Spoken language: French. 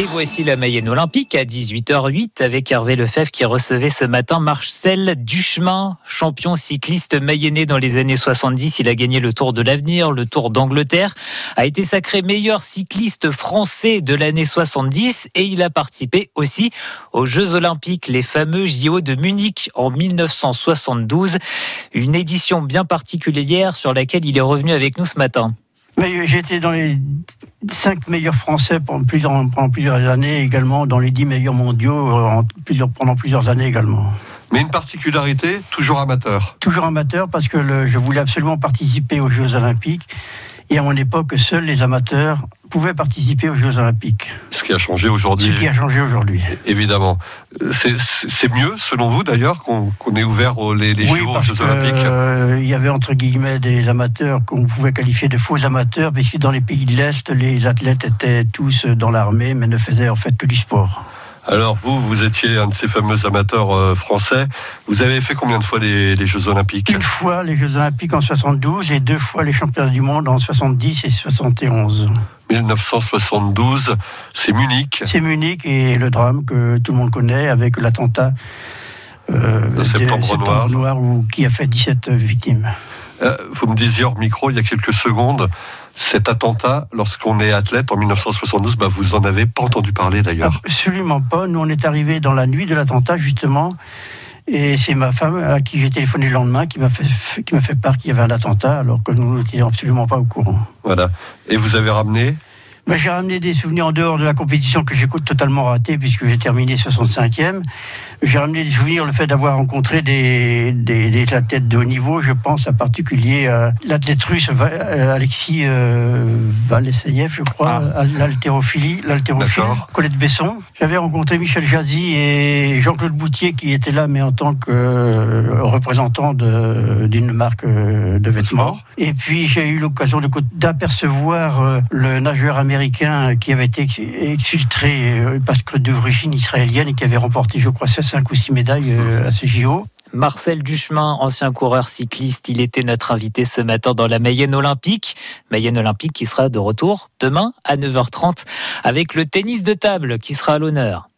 voici la Mayenne Olympique à 18h08 avec Hervé Lefebvre qui recevait ce matin Marcel Duchemin, champion cycliste mayennais dans les années 70. Il a gagné le Tour de l'Avenir, le Tour d'Angleterre, a été sacré meilleur cycliste français de l'année 70 et il a participé aussi aux Jeux Olympiques, les fameux JO de Munich en 1972. Une édition bien particulière sur laquelle il est revenu avec nous ce matin. J'étais dans les cinq meilleurs Français pendant plusieurs, pendant plusieurs années également, dans les dix meilleurs mondiaux euh, plusieurs, pendant plusieurs années également. Mais une particularité, toujours amateur. Toujours amateur parce que je voulais absolument participer aux Jeux Olympiques. Et à mon époque, seuls les amateurs pouvaient participer aux Jeux Olympiques. Ce qui a changé aujourd'hui. Ce qui a changé aujourd'hui. Évidemment. C'est mieux, selon vous d'ailleurs, qu'on ait ouvert les, les oui, aux Jeux Olympiques euh, Il y avait entre guillemets des amateurs qu'on pouvait qualifier de faux amateurs, puisque dans les pays de l'Est, les athlètes étaient tous dans l'armée, mais ne faisaient en fait que du sport. Alors vous, vous étiez un de ces fameux amateurs euh, français. Vous avez fait combien de fois les, Jeux Olympiques? Une fois les Jeux Olympiques en 72 et deux fois les championnats du monde en 70 et 71. 1972, c'est Munich. C'est Munich et le drame que tout le monde connaît avec l'attentat euh, de septembre, noir, qui a fait 17 victimes. Euh, vous me disiez hors micro il y a quelques secondes cet attentat, lorsqu'on est athlète en 1972, bah vous en avez pas entendu parler d'ailleurs. Absolument pas. Nous, on est arrivé dans la nuit de l'attentat, justement. Et c'est ma femme à qui j'ai téléphoné le lendemain qui m'a fait, qui m'a fait part qu'il y avait un attentat, alors que nous n'étions absolument pas au courant. Voilà. Et vous avez ramené? Bah, j'ai ramené des souvenirs en dehors de la compétition que j'ai totalement raté puisque j'ai terminé 65e. J'ai ramené des souvenirs, le fait d'avoir rencontré des, des, athlètes de haut niveau. Je pense en particulier à l'athlète russe euh, Alexis euh, je crois, ah. l'haltérophilie, l'haltérophile, Colette Besson. J'avais rencontré Michel Jazzy et Jean-Claude Boutier qui étaient là, mais en tant que euh, représentant d'une marque euh, de vêtements. Et puis j'ai eu l'occasion d'apercevoir le nageur américain qui avait été exfiltré euh, parce que d'origine israélienne et qui avait remporté, je crois, 5 ou 6 médailles euh, à ces JO. Marcel Duchemin, ancien coureur cycliste, il était notre invité ce matin dans la Mayenne Olympique. Mayenne Olympique qui sera de retour demain à 9h30 avec le tennis de table qui sera à l'honneur.